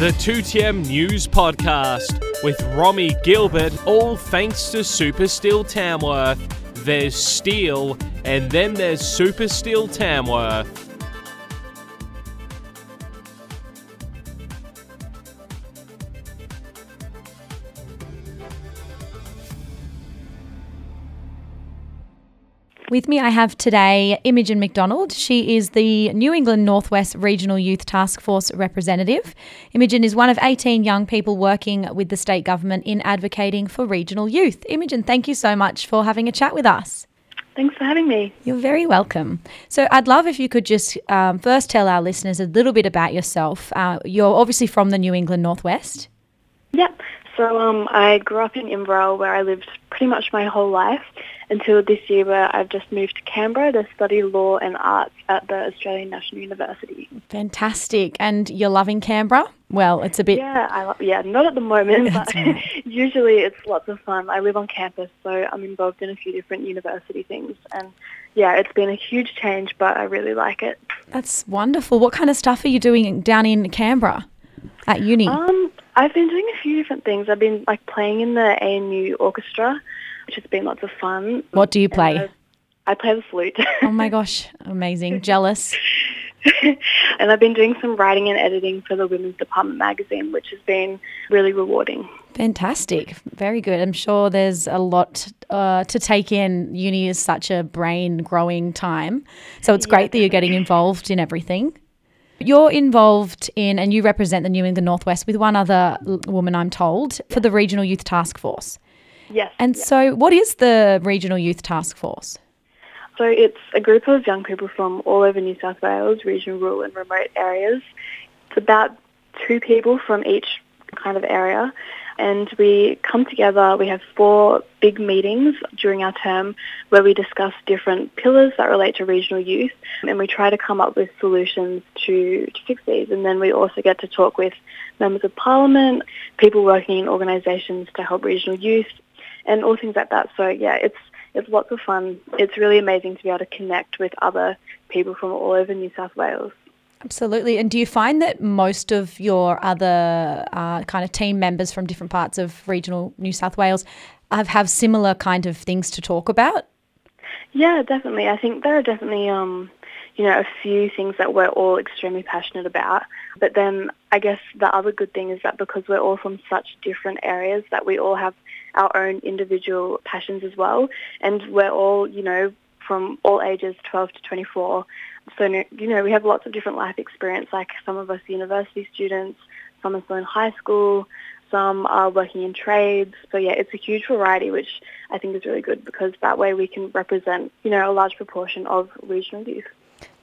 The 2TM News Podcast with Romy Gilbert, all thanks to Super Steel Tamworth. There's steel, and then there's Super Steel Tamworth. With me, I have today Imogen McDonald. She is the New England Northwest Regional Youth Task Force representative. Imogen is one of 18 young people working with the state government in advocating for regional youth. Imogen, thank you so much for having a chat with us. Thanks for having me. You're very welcome. So, I'd love if you could just um, first tell our listeners a little bit about yourself. Uh, you're obviously from the New England Northwest. Yep. So, um, I grew up in Inverell where I lived pretty much my whole life until this year where I've just moved to Canberra to study law and arts at the Australian National University. Fantastic. And you're loving Canberra? Well, it's a bit. Yeah, I love, yeah, not at the moment, but right. usually it's lots of fun. I live on campus, so I'm involved in a few different university things. And yeah, it's been a huge change, but I really like it. That's wonderful. What kind of stuff are you doing down in Canberra at uni? Um, I've been doing a few different things. I've been like playing in the ANU orchestra, which has been lots of fun. What do you play? I, I play the flute. oh my gosh, amazing. Jealous. and I've been doing some writing and editing for the Women's Department magazine, which has been really rewarding. Fantastic. Very good. I'm sure there's a lot uh, to take in. Uni is such a brain growing time. So it's great that you're getting involved in everything. You're involved in, and you represent the New England Northwest with one other woman, I'm told, for the Regional Youth Task Force. Yes. And so, what is the Regional Youth Task Force? So it's a group of young people from all over New South Wales, regional, rural and remote areas. It's about two people from each kind of area. And we come together, we have four big meetings during our term where we discuss different pillars that relate to regional youth and we try to come up with solutions to, to fix these. And then we also get to talk with members of parliament, people working in organisations to help regional youth and all things like that. So yeah, it's it's lots of fun. It's really amazing to be able to connect with other people from all over New South Wales. Absolutely. And do you find that most of your other uh, kind of team members from different parts of regional New South Wales have, have similar kind of things to talk about? Yeah, definitely. I think there are definitely, um, you know, a few things that we're all extremely passionate about. But then I guess the other good thing is that because we're all from such different areas that we all have our own individual passions as well. And we're all, you know, from all ages, 12 to 24. So, you know, we have lots of different life experience, like some of us are university students, some are still in high school, some are working in trades. So yeah, it's a huge variety, which I think is really good because that way we can represent, you know, a large proportion of regional youth.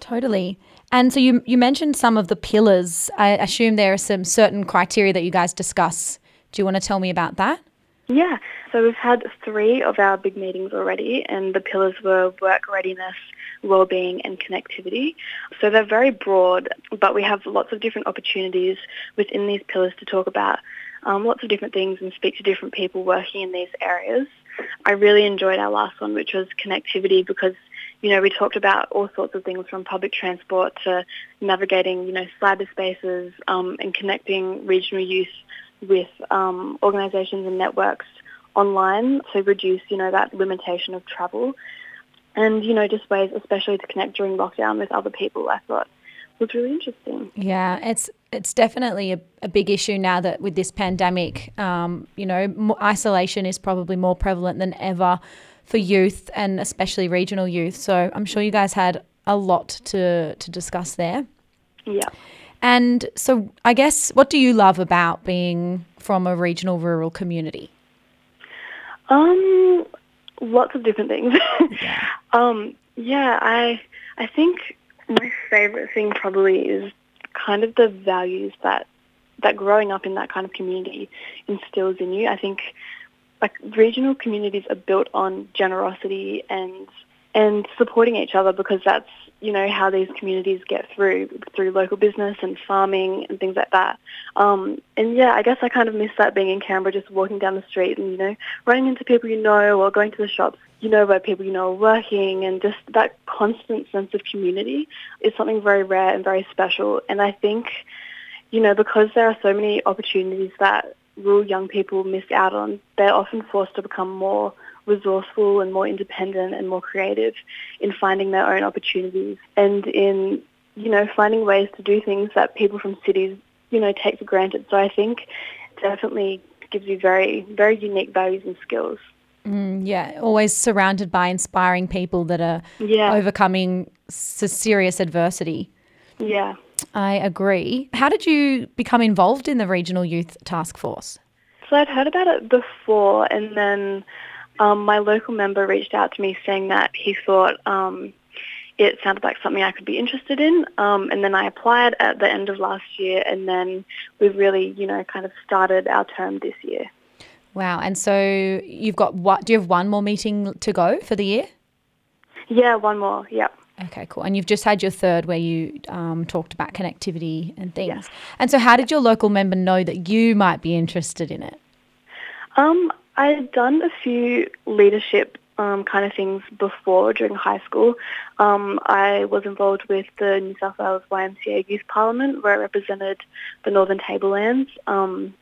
Totally. And so you, you mentioned some of the pillars. I assume there are some certain criteria that you guys discuss. Do you want to tell me about that? Yeah, so we've had three of our big meetings already, and the pillars were work readiness, well-being, and connectivity. So they're very broad, but we have lots of different opportunities within these pillars to talk about um, lots of different things and speak to different people working in these areas. I really enjoyed our last one, which was connectivity, because you know we talked about all sorts of things from public transport to navigating, you know, cyberspaces um, and connecting regional youth with um, organisations and networks online to reduce, you know, that limitation of travel. And, you know, just ways especially to connect during lockdown with other people I thought was really interesting. Yeah, it's it's definitely a, a big issue now that with this pandemic, um, you know, isolation is probably more prevalent than ever for youth and especially regional youth. So I'm sure you guys had a lot to to discuss there. Yeah. And so I guess what do you love about being from a regional rural community? Um, lots of different things. um, yeah, I I think my favorite thing probably is kind of the values that that growing up in that kind of community instills in you. I think like regional communities are built on generosity and and supporting each other because that's you know how these communities get through through local business and farming and things like that. Um, and yeah, I guess I kind of miss that being in Canberra, just walking down the street and you know running into people you know or going to the shops you know where people you know are working and just that constant sense of community is something very rare and very special. And I think you know, because there are so many opportunities that rural young people miss out on, they're often forced to become more resourceful and more independent and more creative in finding their own opportunities and in, you know, finding ways to do things that people from cities, you know, take for granted. So I think definitely gives you very, very unique values and skills. Mm, yeah, always surrounded by inspiring people that are Yeah. overcoming s- serious adversity. Yeah. I agree. How did you become involved in the Regional Youth Task Force? So I'd heard about it before, and then um, my local member reached out to me saying that he thought um, it sounded like something I could be interested in. Um, and then I applied at the end of last year, and then we really, you know, kind of started our term this year. Wow. And so you've got what? Do you have one more meeting to go for the year? Yeah, one more. Yep. Okay, cool. And you've just had your third where you um, talked about connectivity and things. Yes. And so, how did your local member know that you might be interested in it? Um, I had done a few leadership um, kind of things before during high school. Um, I was involved with the New South Wales YMCA Youth Parliament where I represented the Northern Tablelands. Um,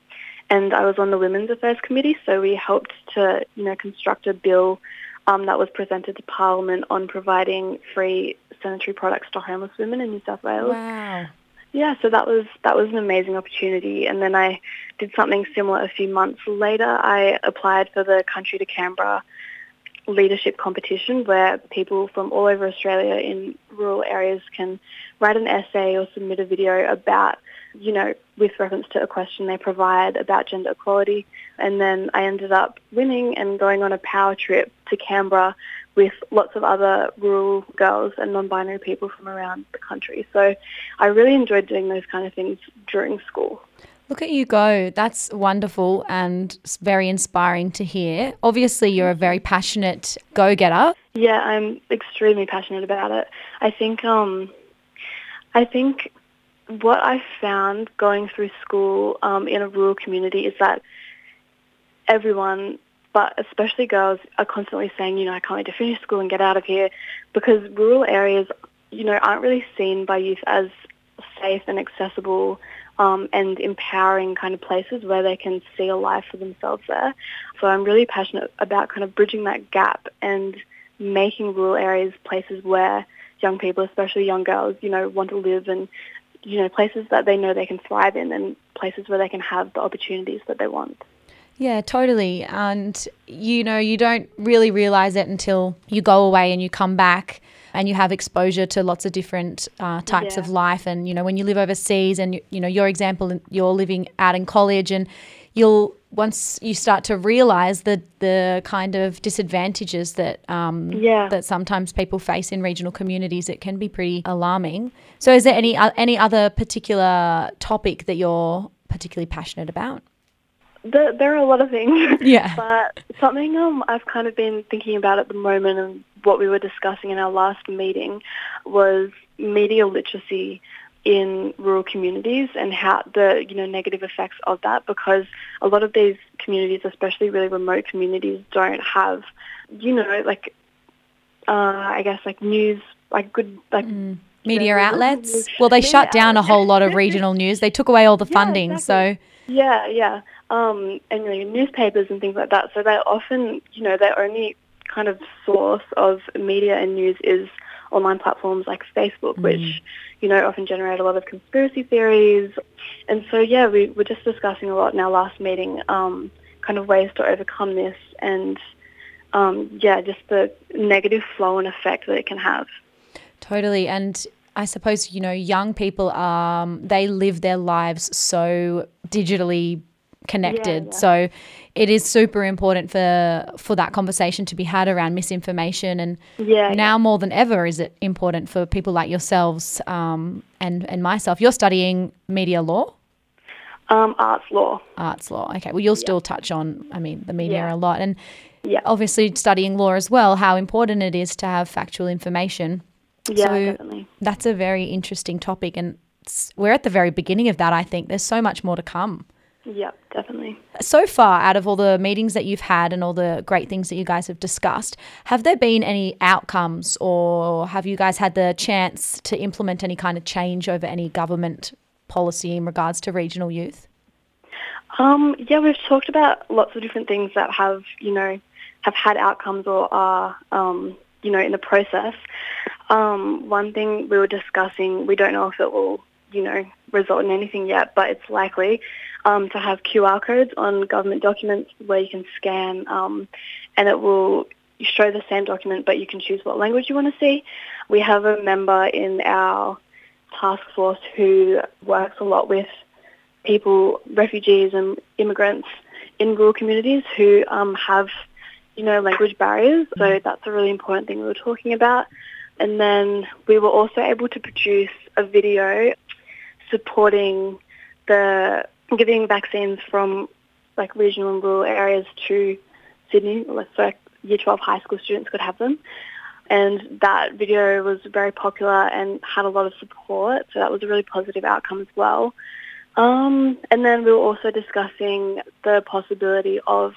and I was on the Women's Affairs Committee, so we helped to, you know, construct a bill um, that was presented to Parliament on providing free sanitary products to homeless women in New South Wales. Wow. Yeah, so that was that was an amazing opportunity. And then I did something similar a few months later. I applied for the Country to Canberra leadership competition where people from all over Australia in rural areas can write an essay or submit a video about, you know, with reference to a question they provide about gender equality. And then I ended up winning and going on a power trip to Canberra with lots of other rural girls and non-binary people from around the country. So I really enjoyed doing those kind of things during school. Look at you go. That's wonderful and very inspiring to hear. Obviously, you're a very passionate go getter. Yeah, I'm extremely passionate about it. I think um, I think what I found going through school um, in a rural community is that everyone, but especially girls, are constantly saying, you know, I can't wait to finish school and get out of here, because rural areas, you know, aren't really seen by youth as safe and accessible um, and empowering kind of places where they can see a life for themselves there. So I'm really passionate about kind of bridging that gap and making rural areas places where young people, especially young girls, you know, want to live and, you know, places that they know they can thrive in and places where they can have the opportunities that they want. Yeah, totally. And you know, you don't really realize it until you go away and you come back and you have exposure to lots of different uh, types Yeah. of life. And you know, when you live overseas, and you, you know, your example, you're living out in college, and you'll once you start to realize the the kind of disadvantages that um, Yeah. that sometimes people face in regional communities, it can be pretty alarming. So, is there any uh, any other particular topic that you're particularly passionate about? There, there are a lot of things. Yeah. But something um, I've kind of been thinking about at the moment and what we were discussing in our last meeting was media literacy in rural communities and how the you know negative effects of that because a lot of these communities, especially really remote communities, don't have you know like uh, I guess like news like good like media journalism, outlets. news- Well, they media shut down a whole lot of regional news. They took away all the Yeah, funding. exactly. So, Yeah, yeah. Um, and you know, newspapers and things like that. So they often, you know, their only kind of source of media and news is online platforms like Facebook, which, you know, often generate a lot of conspiracy theories. And so, yeah, we were just discussing a lot in our last meeting, um, kind of ways to overcome this and, um, yeah, just the negative flow and effect that it can have. totally. And I suppose, you know, young people, um, they live their lives so digitally connected. yeah. So it is super important for for that conversation to be had around misinformation and Yeah, now more than ever is it important for people like yourselves um, and and myself. You're studying media law. Um, arts law. arts law. Okay, well, you'll still touch on, I mean, the media Yeah. a lot, and Yeah. obviously studying law as well. How important it is to have factual information. Yeah, So- definitely. That's a very interesting topic, and we're at the very beginning of that. I think there's so much more to come. Yeah, definitely. So far, out of all the meetings that you've had and all the great things that you guys have discussed, have there been any outcomes, or have you guys had the chance to implement any kind of change over any government policy in regards to regional youth? Um, yeah, we've talked about lots of different things that have, you know, have had outcomes or are, um, you know, in the process. Um, one thing we were discussing, we don't know if it will, you know, result in anything yet, but it's likely um, to have QR codes on government documents where you can scan um, and it will show the same document, but you can choose what language you want to see. We have a member in our task force who works a lot with people, refugees and immigrants in rural communities who um, have, you know, language barriers. So that's a really important thing we were talking about. And then we were also able to produce a video supporting the giving vaccines from like regional and rural areas to Sydney, so year 12 high school students could have them. And that video was very popular and had a lot of support, so that was a really positive outcome as well. Um, and then we were also discussing the possibility of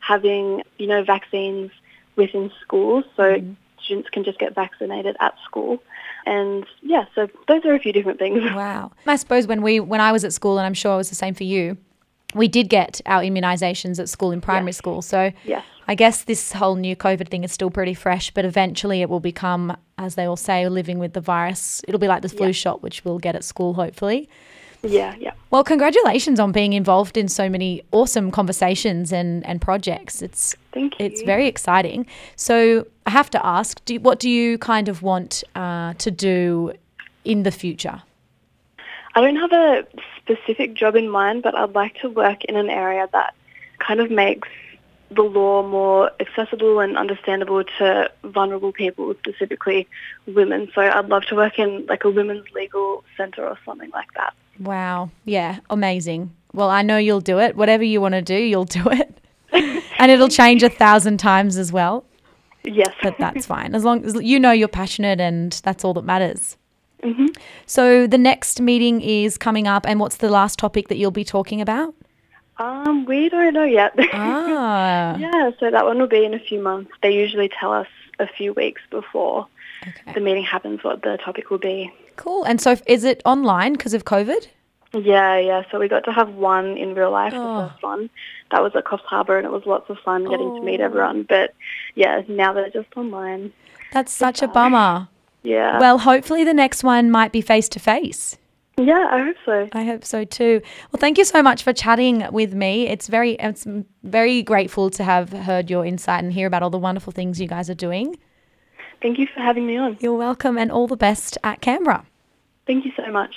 having, you know, vaccines within schools, so mm-hmm. students can just get vaccinated at school. And yeah, so those are a few different things. Wow. I suppose when we when I was at school, and I'm sure it was the same for you, we did get our immunisations at school in primary yes. school. So yes. I guess this whole new COVID thing is still pretty fresh, but eventually it will become, as they all say, living with the virus. It'll be like the flu yeah. shot, which we'll get at school, hopefully. Yeah, yeah. Well, congratulations on being involved in so many awesome conversations and, and projects. It's Thank you. It's very exciting. So I have to ask, do, what do you kind of want uh, to do in the future? I don't have a specific job in mind, but I'd like to work in an area that kind of makes the law more accessible and understandable to vulnerable people, specifically women. So I'd love to work in like a women's legal centre or something like that. Wow. Yeah, amazing. Well, I know you'll do it. Whatever you want to do, you'll do it. and it'll change a thousand times as well. Yes. But that's fine. As long as you know you're passionate and that's all that matters. Mm-hmm. So the next meeting is coming up, and what's the last topic that you'll be talking about? Um, we don't know yet. Ah. yeah, so that one will be in a few months. They usually tell us a few weeks before okay. the meeting happens what the topic will be. Cool. And so is it online because of COVID? Yeah, yeah. So we got to have one in real life, oh. the first one. That was at Coffs Harbour and it was lots of fun getting oh. to meet oh. everyone. But yeah, now they're just online. That's such a bummer. Yeah. Well, hopefully the next one might be face to face. Yeah, I hope so. I hope so too. Well, thank you so much for chatting with me. It's very, it's very grateful to have heard your insight and hear about all the wonderful things you guys are doing. Thank you for having me on. You're welcome, and all the best at Canberra. Thank you so much.